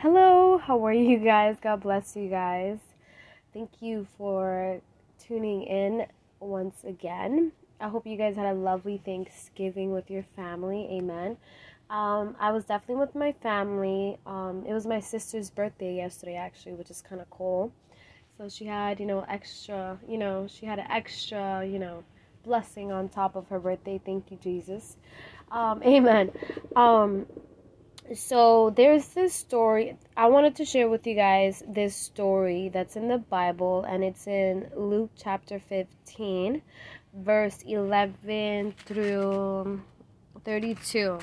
Hello, how are you guys? God bless you guys. Thank you for tuning in once again. I hope you guys had a lovely Thanksgiving with your family. Amen. Um, I was definitely with my family. Um, it was my sister's birthday yesterday, actually, which is kind of cool. So she had, you know, extra, you know, she had an extra, you know, blessing on top of her birthday. Thank you, Jesus. Um, amen. So there's this story i wanted to share with you guys this story that's in the bible and it's in luke chapter 15 verse 11 through 32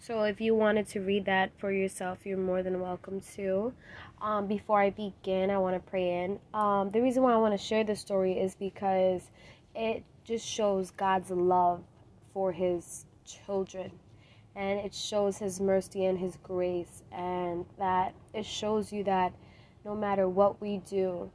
so if you wanted to read that for yourself you're more than welcome to. Um, before i begin i want to pray in. Um, the reason why i want to share this story is because it just shows god's love for his children and it shows his mercy and his grace and that it shows you that no matter what we do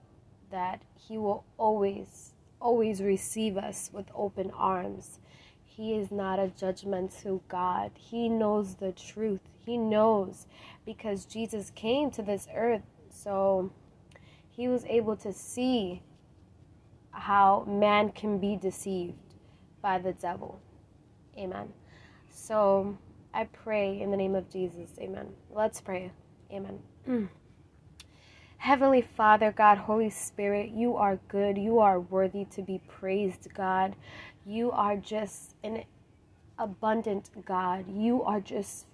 that he will always always receive us with open arms. He is not a judgmental god. He knows the truth. He knows because jesus came to this earth so he was able to see how man can be deceived by the devil. Amen. So I pray in the name of Jesus. Amen. Let's pray. Amen. Mm. Heavenly Father, God, Holy Spirit, you are good. You are worthy to be praised, God. You are just an abundant God. You are just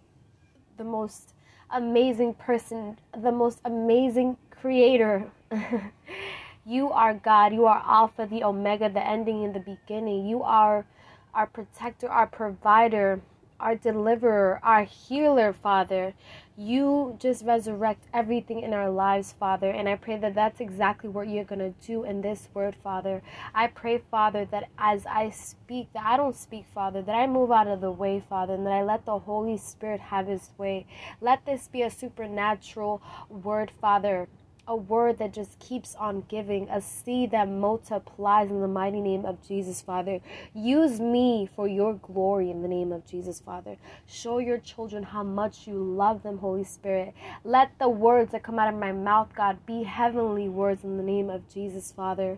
the most amazing person, the most amazing creator. you are God. You are Alpha, the Omega, the ending and the beginning. You are our protector, our provider our deliverer, our healer, Father. You just resurrect everything in our lives, Father. And I pray that that's exactly what you're going to do in this word, Father. I pray, Father, that as I speak, that I don't speak, Father, that I move out of the way, Father, and that I let the Holy Spirit have his way. Let this be a supernatural word, Father a word that just keeps on giving, a seed that multiplies in the mighty name of Jesus, Father. Use me for your glory in the name of Jesus, Father. Show your children how much you love them, Holy Spirit. Let the words that come out of my mouth, God, be heavenly words in the name of Jesus, Father.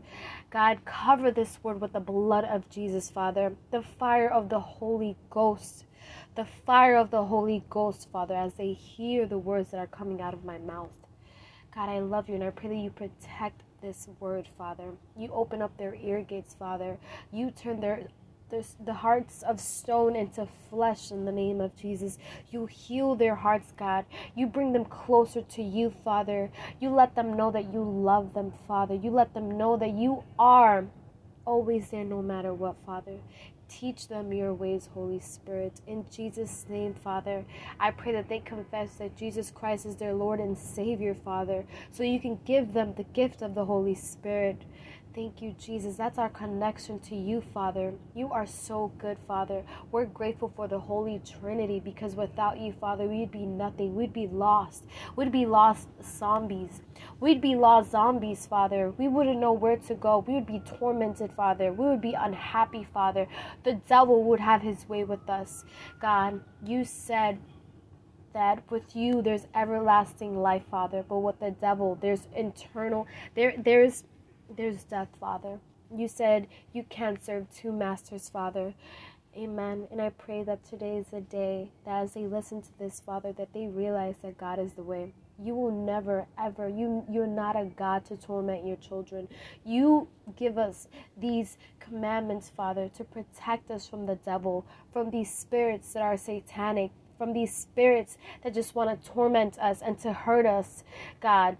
God, cover this word with the blood of Jesus, Father. The fire of the Holy Ghost the fire of the Holy Ghost, Father, as they hear the words that are coming out of my mouth. God, I love you and I pray that you protect this word, Father. You open up their ear gates, Father. You turn their the hearts of stone into flesh in the name of Jesus. You heal their hearts, God. You bring them closer to you, Father. You let them know that you love them, Father. You let them know that you are always there no matter what, Father. Teach them your ways, Holy Spirit. In Jesus' name, Father, I pray that they confess that Jesus Christ is their Lord and Savior, Father, so you can give them the gift of the Holy Spirit. Thank you, Jesus. That's our connection to you, Father. You are so good, Father. We're grateful for the Holy Trinity because without you, Father, we'd be nothing. We'd be lost. We'd be lost zombies. We'd be lost zombies, Father. We wouldn't know where to go. We would be tormented, Father. We would be unhappy, Father. The devil would have his way with us. God, you said that with you there's everlasting life, Father, but with the devil there's eternal there there's there's death, Father. You said you can't serve two masters, Father. Amen. And I pray that today is a day that as they listen to this, Father, that they realize that God is the way. You will never ever you you're not a God to torment your children. You give us these commandments, Father, to protect us from the devil, from these spirits that are satanic, from these spirits that just want to torment us and to hurt us, God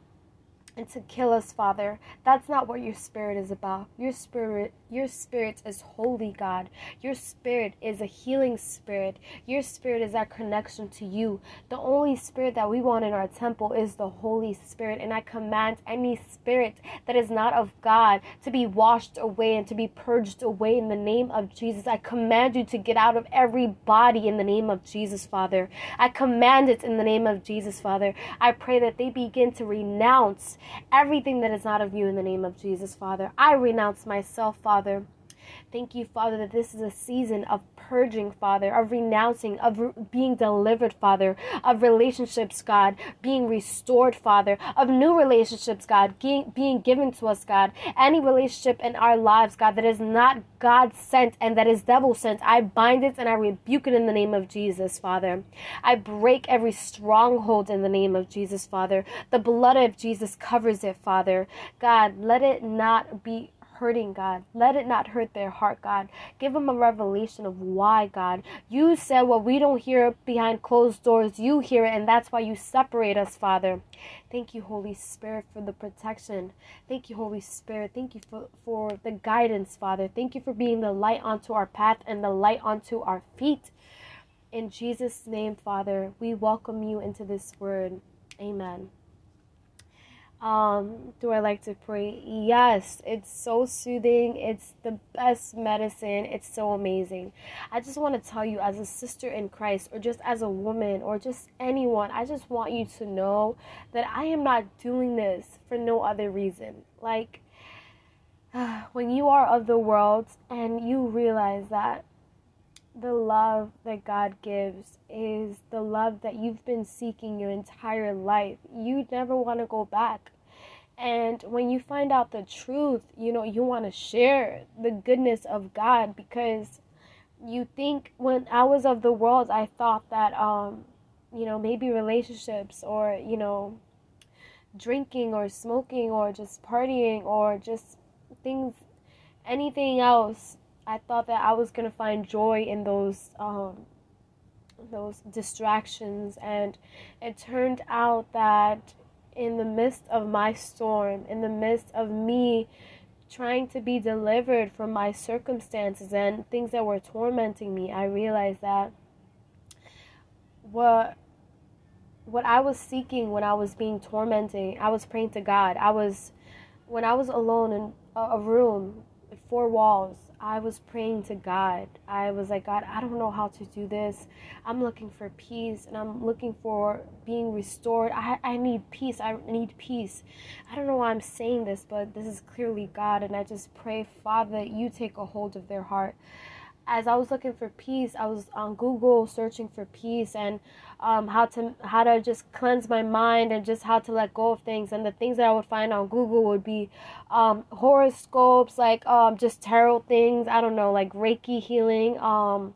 and to kill us, Father. That's not what your spirit is about. Your spirit, your spirit is holy, God. Your spirit is a healing spirit. Your spirit is our connection to you. The only spirit that we want in our temple is the Holy Spirit. And I command any spirit that is not of God to be washed away and to be purged away in the name of Jesus. I command you to get out of every body in the name of Jesus, Father. I command it in the name of Jesus, Father. I pray that they begin to renounce everything that is not of you in the name of Jesus, Father. I renounce myself, Father. Thank you, Father, that this is a season of purging, Father, of renouncing, of re- being delivered, Father, of relationships, God, being restored, Father, of new relationships, God, being, being given to us, God. Any relationship in our lives, God, that is not God sent and that is devil sent, I bind it and I rebuke it in the name of Jesus, Father. I break every stronghold in the name of Jesus, Father. The blood of Jesus covers it, Father. God, let it not be hurting, God. Let it not hurt their heart, God. Give them a revelation of why, God. You said what we don't hear behind closed doors, you hear it, and that's why you separate us, Father. Thank you, Holy Spirit, for the protection. Thank you, Holy Spirit. Thank you for, for the guidance, Father. Thank you for being the light onto our path and the light onto our feet. In Jesus' name, Father, we welcome you into this word. Amen. Um, do I like to pray? Yes, it's so soothing. It's the best medicine. It's so amazing. I just want to tell you, as a sister in Christ, or just as a woman, or just anyone, I just want you to know that I am not doing this for no other reason. Like, when you are of the world and you realize that the love that God gives is the love that you've been seeking your entire life. You never want to go back. And when you find out the truth, you know, you want to share the goodness of God because you think when I was of the world, I thought that, um, you know, maybe relationships or, you know, drinking or smoking or just partying or just things, anything else I thought that I was gonna find joy in those um, those distractions, and it turned out that in the midst of my storm, in the midst of me trying to be delivered from my circumstances and things that were tormenting me, I realized that what what I was seeking when I was being tormented, I was praying to God. I was when I was alone in a room, four walls, I was praying to God. I was like, God, I don't know how to do this. I'm looking for peace and I'm looking for being restored. I, I need peace. I need peace. I don't know why I'm saying this, but this is clearly God. And I just pray, Father, you take a hold of their heart as I was looking for peace, I was on Google searching for peace and um, how to how to just cleanse my mind and just how to let go of things. And the things that I would find on Google would be um, horoscopes, like um, just tarot things. I don't know, like Reiki healing. Um,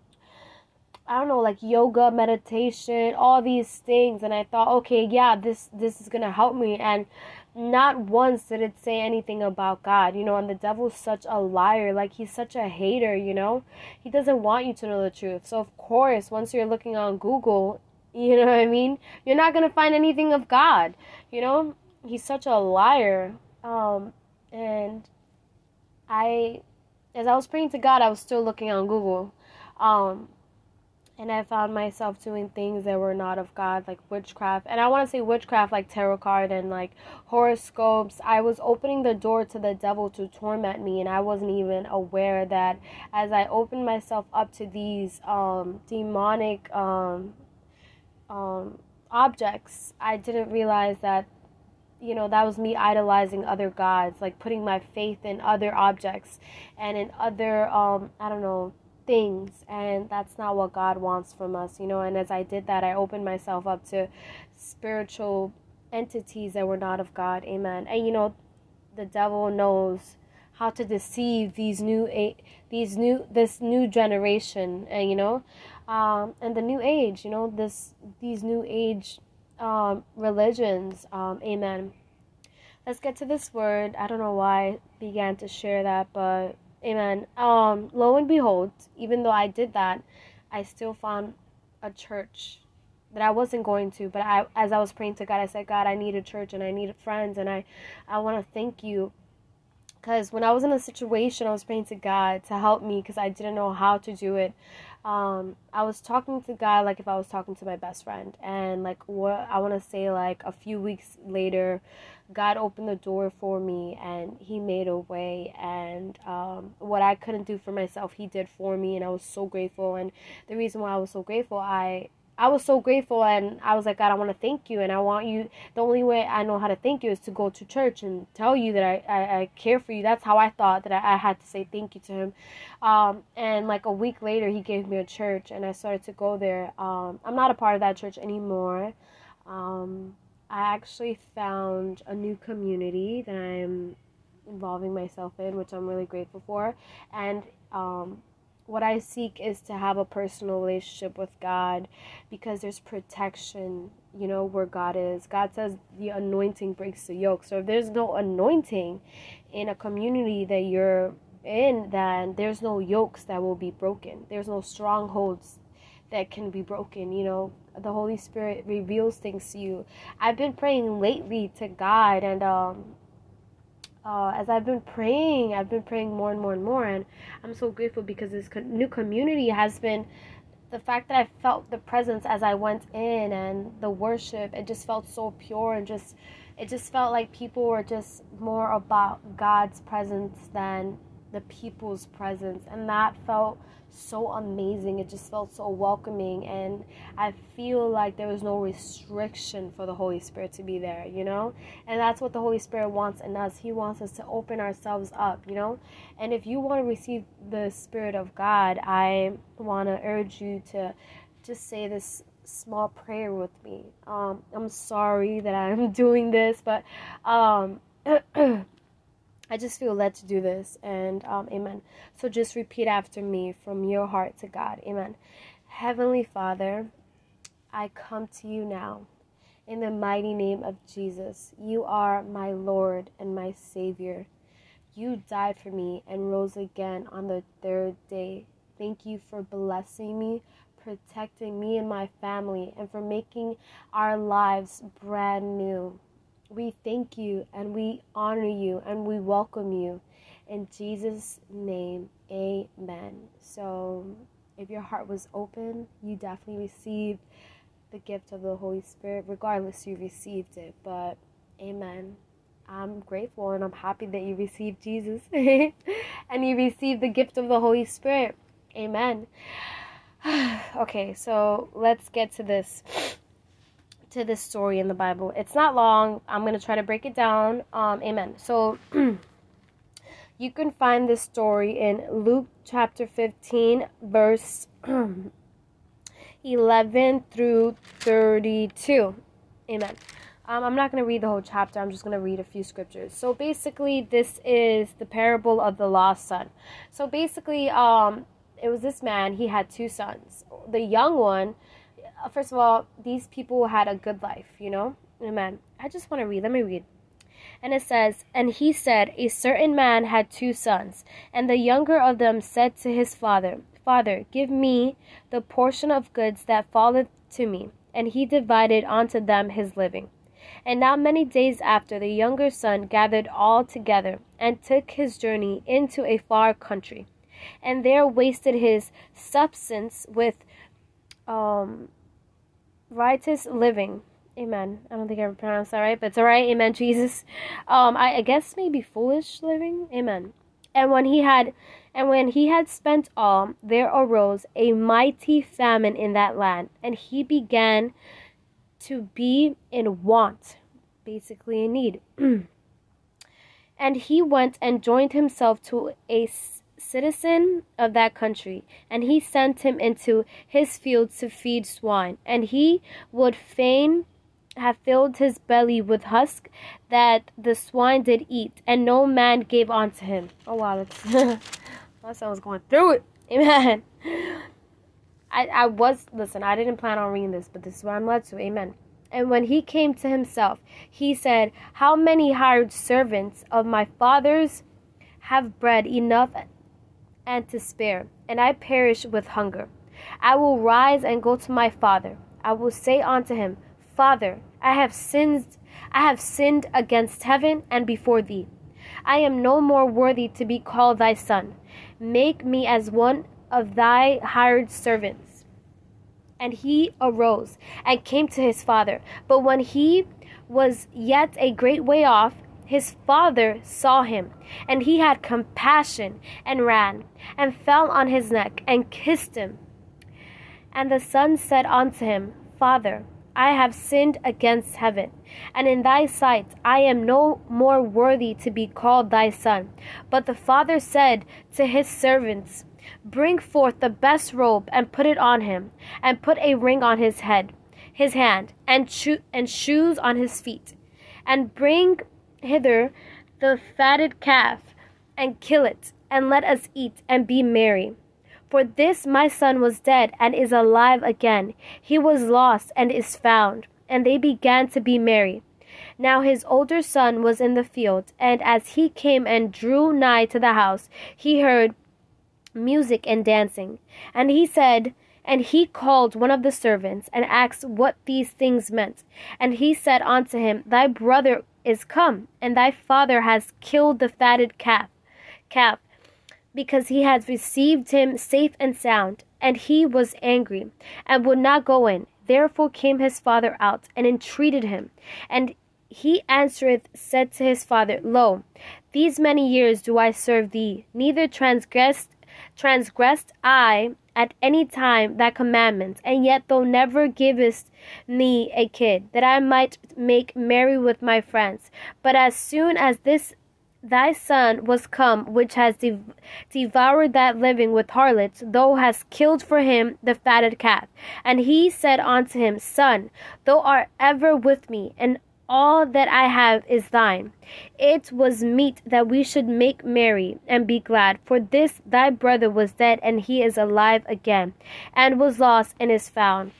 I don't know, like yoga, meditation, all these things. And I thought, okay, yeah, this this is gonna help me. And not once did it say anything about God, you know, and the devil's such a liar, like he's such a hater, you know. He doesn't want you to know the truth. So of course, once you're looking on Google, you know what I mean? You're not going to find anything of God, you know? He's such a liar. Um and I as I was praying to God, I was still looking on Google. Um and I found myself doing things that were not of God, like witchcraft. And I want to say witchcraft, like tarot card and like horoscopes. I was opening the door to the devil to torment me, and I wasn't even aware that as I opened myself up to these um, demonic um, um, objects, I didn't realize that you know that was me idolizing other gods like putting my faith in other objects and in other um i don't know things and that's not what God wants from us, you know. And as I did that, I opened myself up to spiritual entities that were not of God. Amen. And you know, the devil knows how to deceive these new these new this new generation and you know um and the new age you know this these new age um religions um amen let's get to this word i don't know why I began to share that but Amen. Um, lo and behold, even though I did that, I still found a church that I wasn't going to. But I, as I was praying to God, I said, God, I need a church and I need friends, and I, I want to thank you. Because when I was in a situation, I was praying to God to help me because I didn't know how to do it. Um, I was talking to God like if I was talking to my best friend, and like what I want to say, like a few weeks later, God opened the door for me and He made a way. And um, what I couldn't do for myself, He did for me, and I was so grateful. And the reason why I was so grateful, I I was so grateful and I was like, God, I want to thank you. And I want you, the only way I know how to thank you is to go to church and tell you that I, I, I care for you. That's how I thought that I, I had to say thank you to him. Um, and like a week later, he gave me a church and I started to go there. Um, I'm not a part of that church anymore. Um, I actually found a new community that I'm involving myself in, which I'm really grateful for. And, um, what I seek is to have a personal relationship with God because there's protection, you know, where God is. God says the anointing breaks the yoke. So if there's no anointing in a community that you're in, then there's no yokes that will be broken. There's no strongholds that can be broken. You know, the Holy Spirit reveals things to you. I've been praying lately to God and um uh, as I've been praying, I've been praying more and more and more, and I'm so grateful because this new community has been the fact that I felt the presence as I went in and the worship. It just felt so pure and just it just felt like people were just more about God's presence than the people's presence, and that felt so amazing. It just felt so welcoming, and I feel like there was no restriction for the Holy Spirit to be there, you know? And that's what the Holy Spirit wants in us. He wants us to open ourselves up, you know? And if you want to receive the Spirit of God, I want to urge you to just say this small prayer with me. Um, I'm sorry that I'm doing this, but um, I just feel led to do this, and um, amen. So just repeat after me from your heart to God, amen. Heavenly Father, I come to you now in the mighty name of Jesus. You are my Lord and my Savior. You died for me and rose again on the third day. Thank you for blessing me, protecting me and my family, and for making our lives brand new. We thank you and we honor you and we welcome you. In Jesus' name, amen. So, if your heart was open, you definitely received the gift of the Holy Spirit, regardless you received it. But, amen. I'm grateful and I'm happy that you received Jesus and you received the gift of the Holy Spirit. Amen. okay, so let's get to this to this story in the Bible. It's not long. I'm going to try to break it down. Um, amen. So you can find this story in Luke chapter 15, verse 11 through 32. Amen. Um, I'm not going to read the whole chapter. I'm just going to read a few scriptures. So basically, this is the parable of the lost son. So basically, um, it was this man. He had two sons. The young one first of all, these people had a good life, you know? Amen. I just want to read. Let me read. And it says, And he said, A certain man had two sons, and the younger of them said to his father, Father, give me the portion of goods that falleth to me. And he divided unto them his living. And not many days after, the younger son gathered all together, and took his journey into a far country, and there wasted his substance with um righteous living. Amen. I don't think I pronounced that right, but it's alright. Amen, Jesus. Um, I, I guess maybe foolish living. Amen. And when he had and when he had spent all, there arose a mighty famine in that land, and he began to be in want, basically in need. and he went and joined himself to a citizen of that country, and he sent him into his fields to feed swine. And he would fain have filled his belly with husk that the swine did eat, and no man gave unto him. Oh wow, that's my son was going through it. Amen. I, I was listen, I didn't plan on reading this, but this is what I'm led to. Amen. And when he came to himself, he said, How many hired servants of my father's have bread enough and to spare, and I perish with hunger. I will rise and go to my father. I will say unto him, Father, I have sinned I have sinned against heaven and before thee. I am no more worthy to be called thy son. Make me as one of thy hired servants. And he arose and came to his father. But when he was yet a great way off, his father saw him, and he had compassion and ran, and fell on his neck and kissed him. And the son said unto him, Father, I have sinned against heaven, and in thy sight I am no more worthy to be called thy son. But the father said to his servants, Bring forth the best robe and put it on him, and put a ring on his head, his hand, and, cho- and shoes on his feet. And bring hither the fatted calf, and kill it, and let us eat and be merry. For this my son was dead and is alive again. He was lost and is found. And they began to be merry. Now his older son was in the field, and as he came and drew nigh to the house, he heard music and dancing. And he said, and he called one of the servants and asked what these things meant. And he said unto him, Thy brother is come, and thy father has killed the fatted calf, calf, because he had received him safe and sound. And he was angry, and would not go in. Therefore came his father out, and entreated him. And he answereth, said to his father, Lo, these many years do I serve thee, neither transgressed transgressed I at any time thy commandment, and yet thou never givest me a kid, that I might make merry with my friends. But as soon as this thy son was come, which has dev- devoured that living with harlots, thou hast killed for him the fatted calf. And he said unto him, Son, thou art ever with me, and all that I have is thine. It was meet that we should make merry and be glad, for this thy brother was dead, and he is alive again, and was lost and is found.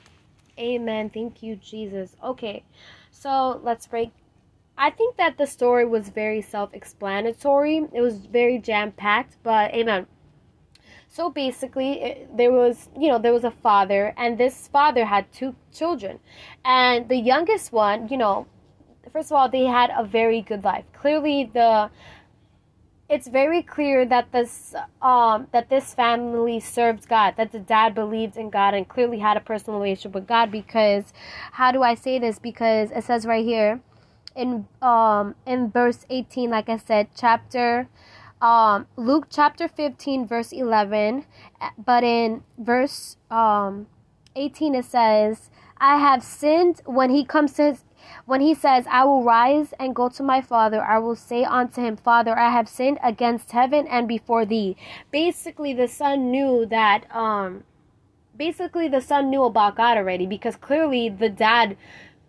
Amen. Thank you, Jesus. Okay, so let's break I think that the story was very self explanatory. It was very jam packed, but amen. So basically, it, there was, you know, there was a father, and this father had two children. And the youngest one, you know, first of all, they had a very good life. Clearly, the it's very clear that this um, that this family served God, that the dad believed in God and clearly had a personal relationship with God. Because, how do I say this? Because it says right here, in um in verse 18 like i said chapter um luke chapter 15 verse 11 but in verse um 18 it says i have sinned when he comes to his when he says i will rise and go to my father i will say unto him father i have sinned against heaven and before thee. Basically the son knew that um basically the son knew about god already because clearly the dad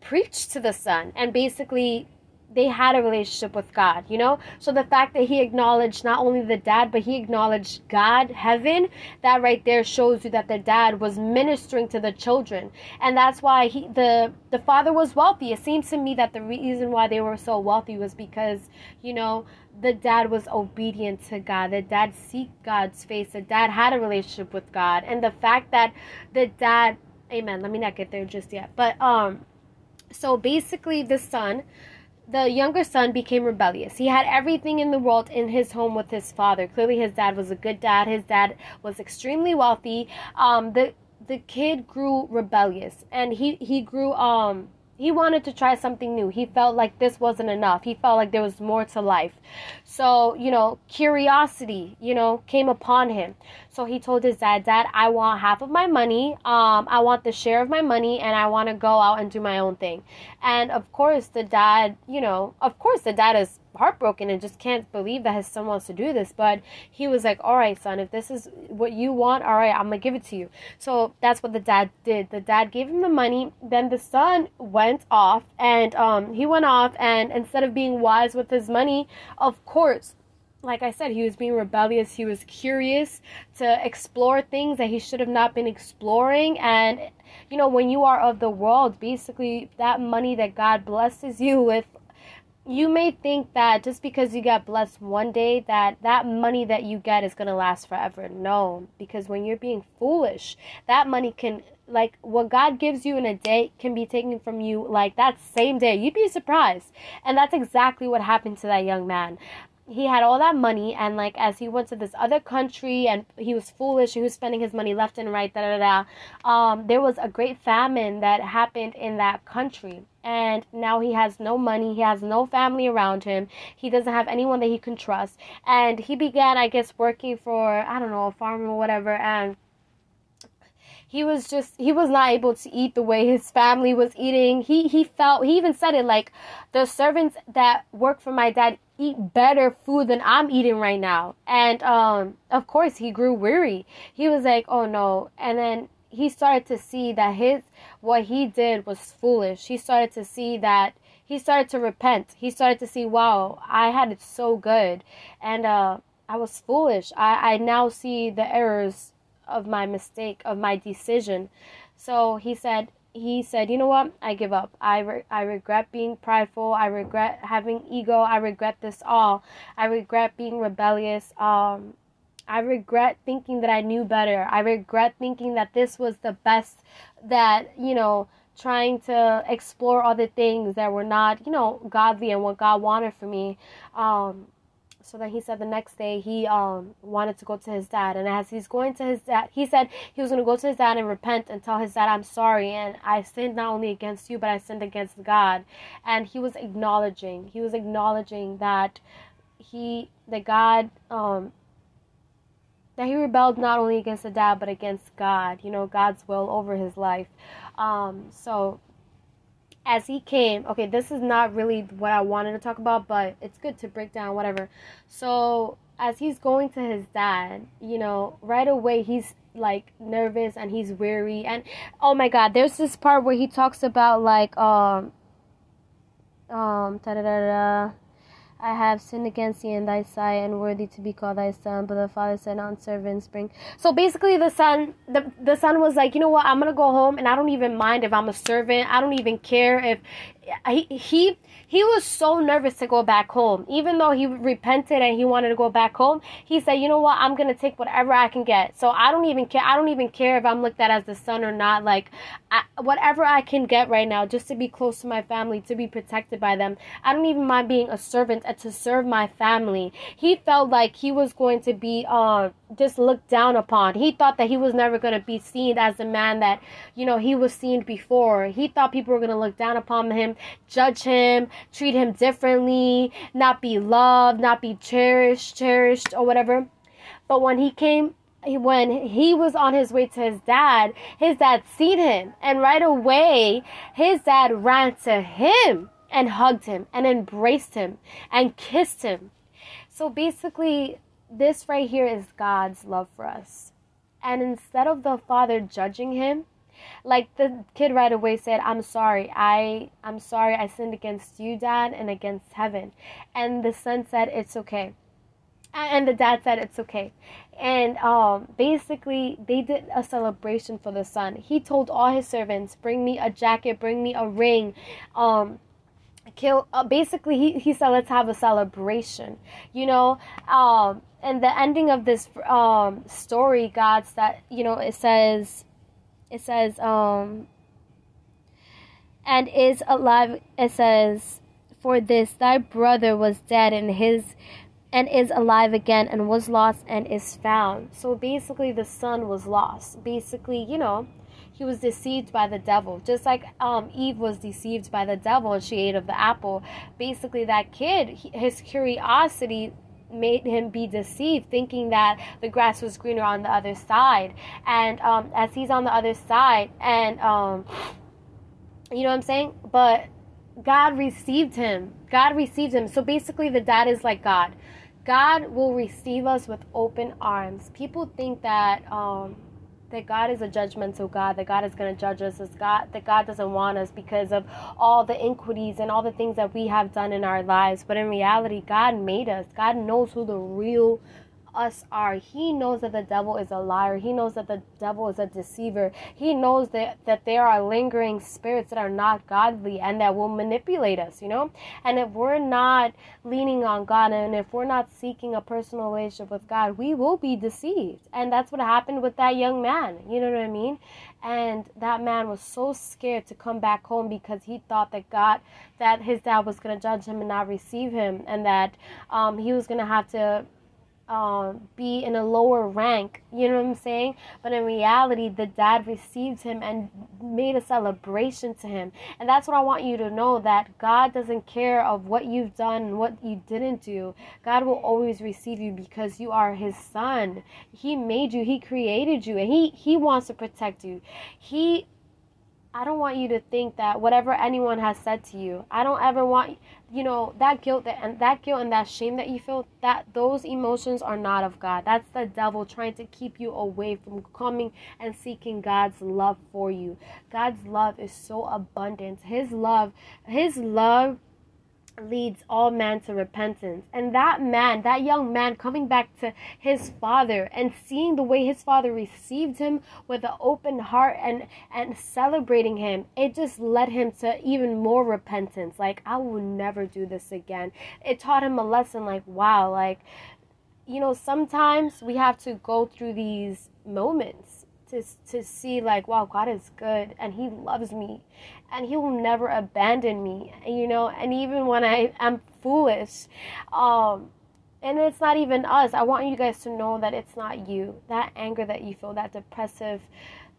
preached to the son and basically they had a relationship with God, you know? So the fact that he acknowledged not only the dad, but he acknowledged God, heaven, that right there shows you that the dad was ministering to the children. And that's why he the the father was wealthy. It seems to me that the reason why they were so wealthy was because, you know, the dad was obedient to God. The dad seek God's face. The dad had a relationship with God. And the fact that the dad Amen. Let me not get there just yet. But um so basically, the son, the younger son, became rebellious. He had everything in the world in his home with his father. Clearly, his dad was a good dad. His dad was extremely wealthy. Um, the the kid grew rebellious, and he he grew um he wanted to try something new. He felt like this wasn't enough. He felt like there was more to life. So, you know, curiosity, you know, came upon him. So he told his dad, Dad, I want half of my money. Um, I want the share of my money and I want to go out and do my own thing. And of course, the dad, you know, of course, the dad is heartbroken and just can't believe that his son wants to do this. But he was like, All right, son, if this is what you want, all right, I'm going to give it to you. So that's what the dad did. The dad gave him the money. Then the son went off and um, he went off and instead of being wise with his money, of course, like I said, he was being rebellious. He was curious to explore things that he should have not been exploring. And, you know, when you are of the world, basically, that money that God blesses you with, you may think that just because you got blessed one day, that that money that you get is going to last forever. No, because when you're being foolish, that money can like what God gives you in a day can be taken from you like that same day. You'd be surprised. And that's exactly what happened to that young man he had all that money and like as he went to this other country and he was foolish he was spending his money left and right da da da um there was a great famine that happened in that country. And now he has no money he has no family around him he doesn't have anyone that he can trust. And he began i guess working for i don't know a farm or whatever and he was just he was not able to eat the way his family was eating. He he felt he even said it like the servants that work for my dad eat better food than i'm eating right now. And um of course he grew weary. He was like oh no. And then he started to see that his what he did was foolish. He started to see that he started to repent. He started to see wow i had it so good. And uh i was foolish. I i now see the errors of my mistake, of my decision. So he said, he said, you know what? I give up. I, re- I regret being prideful. I regret having ego. I regret this all. I regret being rebellious. Um, I regret thinking that I knew better. I regret thinking that this was the best that, you know, trying to explore other things that were not, you know, godly and what God wanted for me. Um, so then he said the next day he um wanted to go to his dad. And as he's going to his dad he said he was going to go to his dad and repent and tell his dad i'm sorry and i sinned not only against you but i sinned against god. And he was acknowledging he was acknowledging that he that god um that he rebelled not only against the dad but against god you know god's will over his life. Um so as he came, okay, this is not really what I wanted to talk about, but it's good to break down whatever. So, as he's going to his dad, you know, right away he's like nervous and he's weary. And oh my god, there's this part where he talks about like um um da da da da I have sinned against thee in thy sight and worthy to be called thy son. But the father said, On servants bring. So basically, the son, the, the son was like, You know what? I'm going to go home and I don't even mind if I'm a servant. I don't even care if he, he he was so nervous to go back home. Even though he repented and he wanted to go back home he said you know what? I'm gonna take whatever i can get. So i don't even care i don't even care if i'm looked at as the son or not. Like I, whatever i can get right now just to be close to my family to be protected by them. I don't even mind being a servant and to serve my family. He felt like he was going to be uh just looked down upon. He thought that he was never going to be seen as the man that, you know, he was seen before. He thought people were going to look down upon him, judge him, treat him differently, not be loved, not be cherished, cherished or whatever. But when he came when he was on his way to his dad, his dad seen him, and right away, his dad ran to him and hugged him and embraced him and kissed him. So basically, this right here is God's love for us. And instead of the father judging him, like the kid right away said, I'm sorry. I I'm sorry I sinned against you, dad, and against heaven. And the son said, It's okay. And the dad said it's okay. And um, basically, they did a celebration for the son. He told all his servants, Bring me a jacket, bring me a ring. Um, kill uh, basically he, he said let's have a celebration you know um and the ending of this um story god's that you know it says it says um and is alive it says for this thy brother was dead and his and is alive again and was lost and is found. So basically the son was lost. Basically you know he was deceived by the devil. Just like um, eve was deceived by the devil and she ate of the apple. Basically that kid his curiosity made him be deceived thinking that the grass was greener on the other side. And um, as he's on the other side and um, you know what i'm saying? But god received him. God received him. So basically the dad is like god. God will receive us with open arms. People think that um, that God is a judgmental God, that God is going to judge us, God, that God doesn't want us because of all the iniquities and all the things that we have done in our lives. But in reality, God made us. God knows who the real us are. He knows that the devil is a liar. He knows that the devil is a deceiver. He knows that, that there are lingering spirits that are not godly and that will manipulate us, you know? And if we're not leaning on God and if we're not seeking a personal relationship with God, we will be deceived. And that's what happened with that young man. You know what I mean? And that man was so scared to come back home because he thought that God, that his dad was going to judge him and not receive him, and that um, he was going to have to um, be in a lower rank. You know what I'm saying? But in reality, the dad received him and made a celebration to him. And that's what I want you to know that God doesn't care of what you've done and what you didn't do. God will always receive you because you are his son. He made you, he created you, and he he wants to protect you. He I don't want you to think that whatever anyone has said to you, I don't ever want you know that guilt that and that guilt and that shame that you feel that those emotions are not of God. That's the devil trying to keep you away from coming and seeking God's love for you. God's love is so abundant. His love, his love leads all men to repentance. And that man, that young man coming back to his father and seeing the way his father received him with an open heart and and celebrating him, it just led him to even more repentance. Like I will never do this again. It taught him a lesson like wow, like you know, sometimes we have to go through these moments to, to see like wow god is good and he loves me and he will never abandon me you know? And even when i am foolish um and it's not even us i want you guys to know that it's not you. That anger that you feel that depressive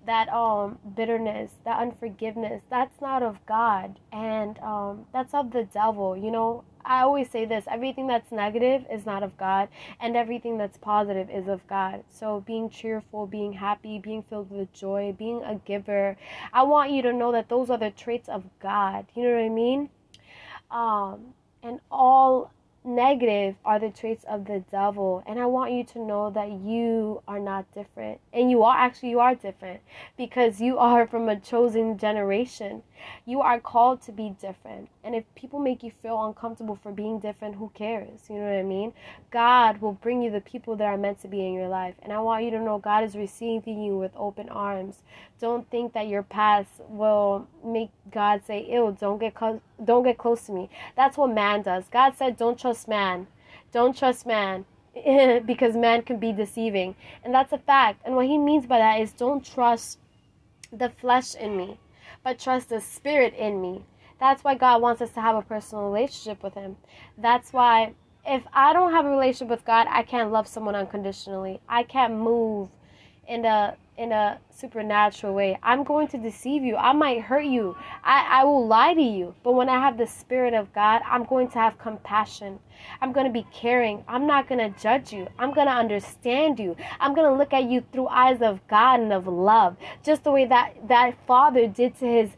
that um bitterness that unforgiveness that's not of god. And um that's of the devil you know I always say this everything that's negative is not of God, and everything that's positive is of God. So, being cheerful, being happy, being filled with joy, being a giver, I want you to know that those are the traits of God. You know what I mean? Um, and all negative are the traits of the devil and i want you to know that you are not different and you are actually you are different because you are from a chosen generation you are called to be different. And if people make you feel uncomfortable for being different who cares? You know what i mean? God will bring you the people that are meant to be in your life. And i want you to know god is receiving you with open arms. Don't think that your past will make god say ew don't get close don't get close to me. That's what man does. God said don't trust man. Don't trust man. Because man can be deceiving. And that's a fact. And what he means by that is don't trust the flesh in me but trust the spirit in me. That's why god wants us to have a personal relationship with him. That's why if i don't have a relationship with god i can't love someone unconditionally. I can't move in a in a supernatural way. I'm going to deceive you. I might hurt you. I, I will lie to you. But when I have the Spirit of God, I'm going to have compassion. I'm going to be caring. I'm not going to judge you. I'm going to understand you. I'm going to look at you through eyes of God and of love, just the way that that father did to his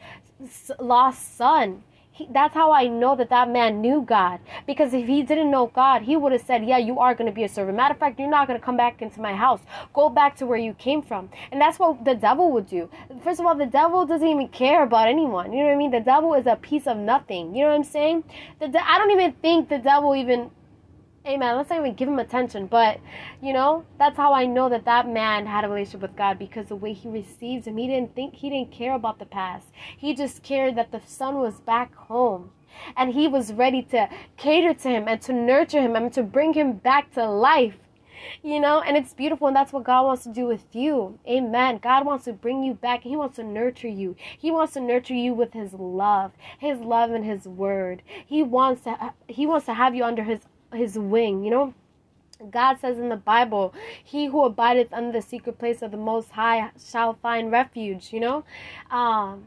lost son. He, that's how I know that that man knew God. Because if he didn't know God, he would have said, Yeah, you are going to be a servant. Matter of fact, you're not going to come back into my house. Go back to where you came from. And that's what the devil would do. First of all, the devil doesn't even care about anyone. You know what I mean? The devil is a piece of nothing. You know what I'm saying? The de- I don't even think the devil even Amen. Let's not even give him attention. But, you know, that's how I know that that man had a relationship with God because the way he received him, he didn't think, he didn't care about the past. He just cared that the son was back home. And he was ready to cater to him and to nurture him and to bring him back to life. You know, and it's beautiful, and that's what God wants to do with you. Amen. God wants to bring you back, He wants to nurture you. He wants to nurture you with His love, His love and His word. He wants to He wants to have you under His his wing, you know? God says in the Bible, He who abideth under the secret place of the Most High shall find refuge, you know? Um,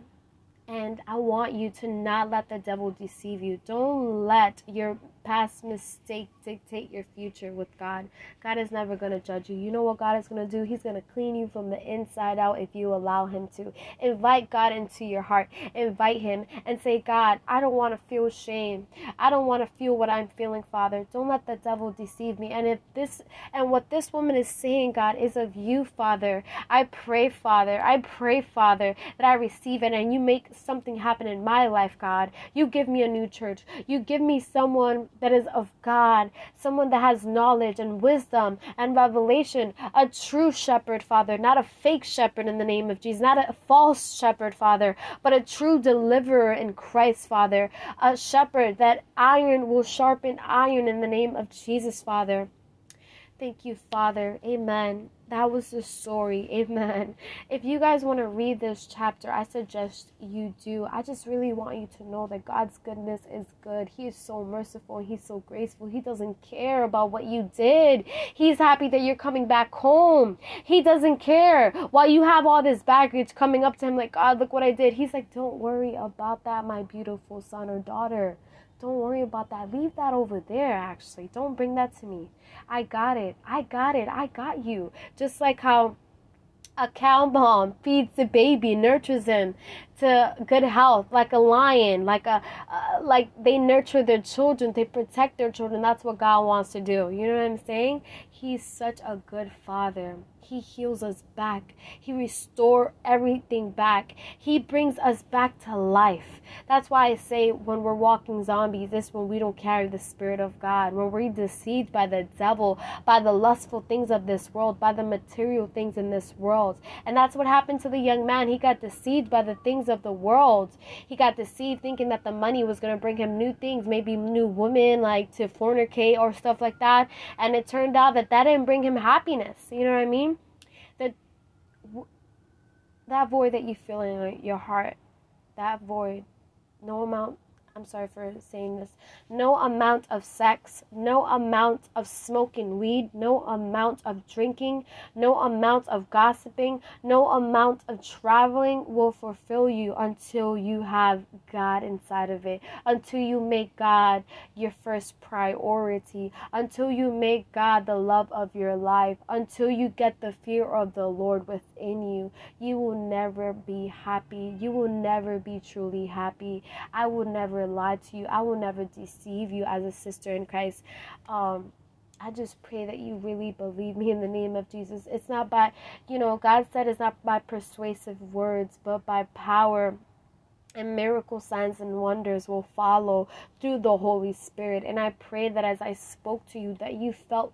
and I want you to not let the devil deceive you. Don't let your past mistake dictate your future with God. God is never going to judge you. You know what God is going to do? He's going to clean you from the inside out if you allow Him to. Invite God into your heart. Invite Him and say, God, I don't want to feel shame. I don't want to feel what I'm feeling, Father. Don't let the devil deceive me. And if this and what this woman is saying, God, is of you, Father, I pray, Father, I pray, Father, that I receive it and you make something happen in my life, God. You give me a new church. You give me someone that is of God, someone that has knowledge and wisdom and revelation, a true shepherd, Father, not a fake shepherd in the name of Jesus, not a false shepherd, Father, but a true deliverer in Christ, Father, a shepherd that iron will sharpen iron in the name of Jesus, Father. Thank you, Father. Amen. That was the story. Amen. If you guys want to read this chapter, I suggest you do. I just really want you to know that God's goodness is good. He is so merciful. He's so graceful. He doesn't care about what you did. He's happy that you're coming back home. He doesn't care. While you have all this baggage coming up to him, like, God, look what I did. He's like, don't worry about that, my beautiful son or daughter. Don't worry about that. Leave that over there, actually. Don't bring that to me. I got it. I got it. I got you. Just like how a cow mom feeds the baby, nurtures him to good health, like a lion, like a uh, like they nurture their children, they protect their children. That's what God wants to do. You know what I'm saying? He's such a good father. He heals us back. He restores everything back. He brings us back to life. That's why I say when we're walking zombies, this when we don't carry the Spirit of God. When we're deceived by the devil, by the lustful things of this world, by the material things in this world. And that's what happened to the young man. He got deceived by the things of the world. He got deceived thinking that the money was going to bring him new things, maybe new women, like to fornicate or stuff like that. And it turned out that that didn't bring him happiness. You know what I mean? That void that you feel in your heart, that void, no amount I'm sorry for saying this, no amount of sex, no amount of smoking weed, no amount of drinking, no amount of gossiping, no amount of traveling will fulfill you until you have God inside of it, until you make God your first priority, until you make God the love of your life, until you get the fear of the Lord within you. You will never be happy. You will never be truly happy. I will never lie to you. I will never deceive you as a sister in Christ. Um, I just pray that you really believe me in the name of Jesus. It's not by, you know, God said it's not by persuasive words, but by power and miracle signs and wonders will follow through the Holy Spirit. And I pray that as I spoke to you, that you felt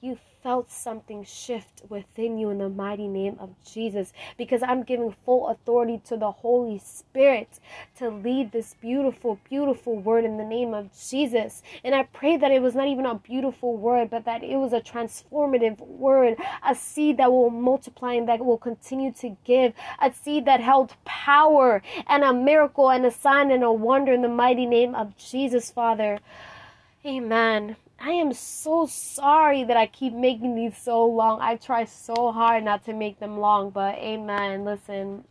you felt something shift within you in the mighty name of Jesus because I'm giving full authority to the Holy Spirit to lead this beautiful, beautiful word in the name of Jesus. And I pray that it was not even a beautiful word, but that it was a transformative word, a seed that will multiply and that will continue to give, a seed that held power and a miracle and a sign and a wonder in the mighty name of Jesus, Father. Amen. I am so sorry that I keep making these so long. I try so hard not to make them long, but amen. Listen,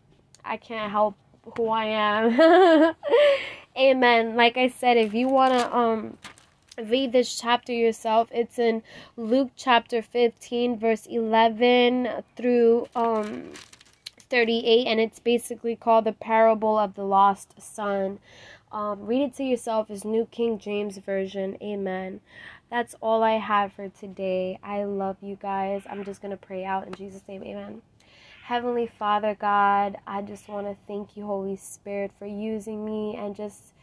I can't help who I am. amen. Like I said, if you want to um read this chapter yourself, it's in Luke chapter 15 verse 11 through um 38 and it's basically called the parable of the lost son. Um, read it to yourself is New King James Version. Amen that's all I have for today. I love you guys. I'm just going to pray out in Jesus' name. Amen. Heavenly Father God, I just want to thank you, Holy Spirit, for using me and just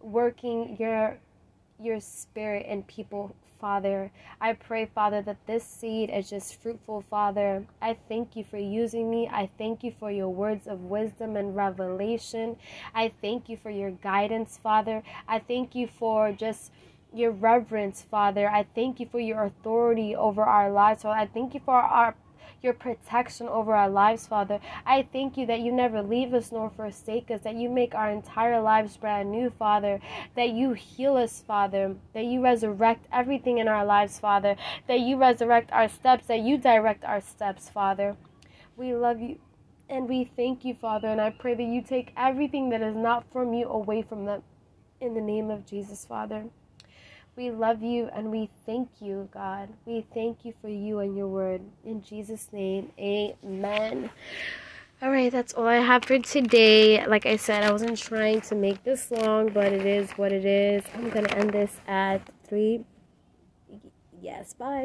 working your your spirit in people, Father. I pray, Father, that this seed is just fruitful, Father. I thank you for using me. I thank you for your words of wisdom and revelation. I thank you for your guidance, Father. I thank you for just your reverence, Father. I thank you for your authority over our lives, Father. I thank you for our your protection over our lives, Father. I thank you that you never leave us nor forsake us, that you make our entire lives brand new, Father, that you heal us, Father, that you resurrect everything in our lives, Father, that you resurrect our steps, that you direct our steps, Father. We love you and we thank you, Father, and I pray that you take everything that is not from you away from them. In the name of Jesus, Father. We love you and we thank you, God. We thank you for you and your word. In Jesus' name, amen. All right, that's all I have for today. Like I said, I wasn't trying to make this long, but it is what it is. I'm going to end this at 3. Yes, bye.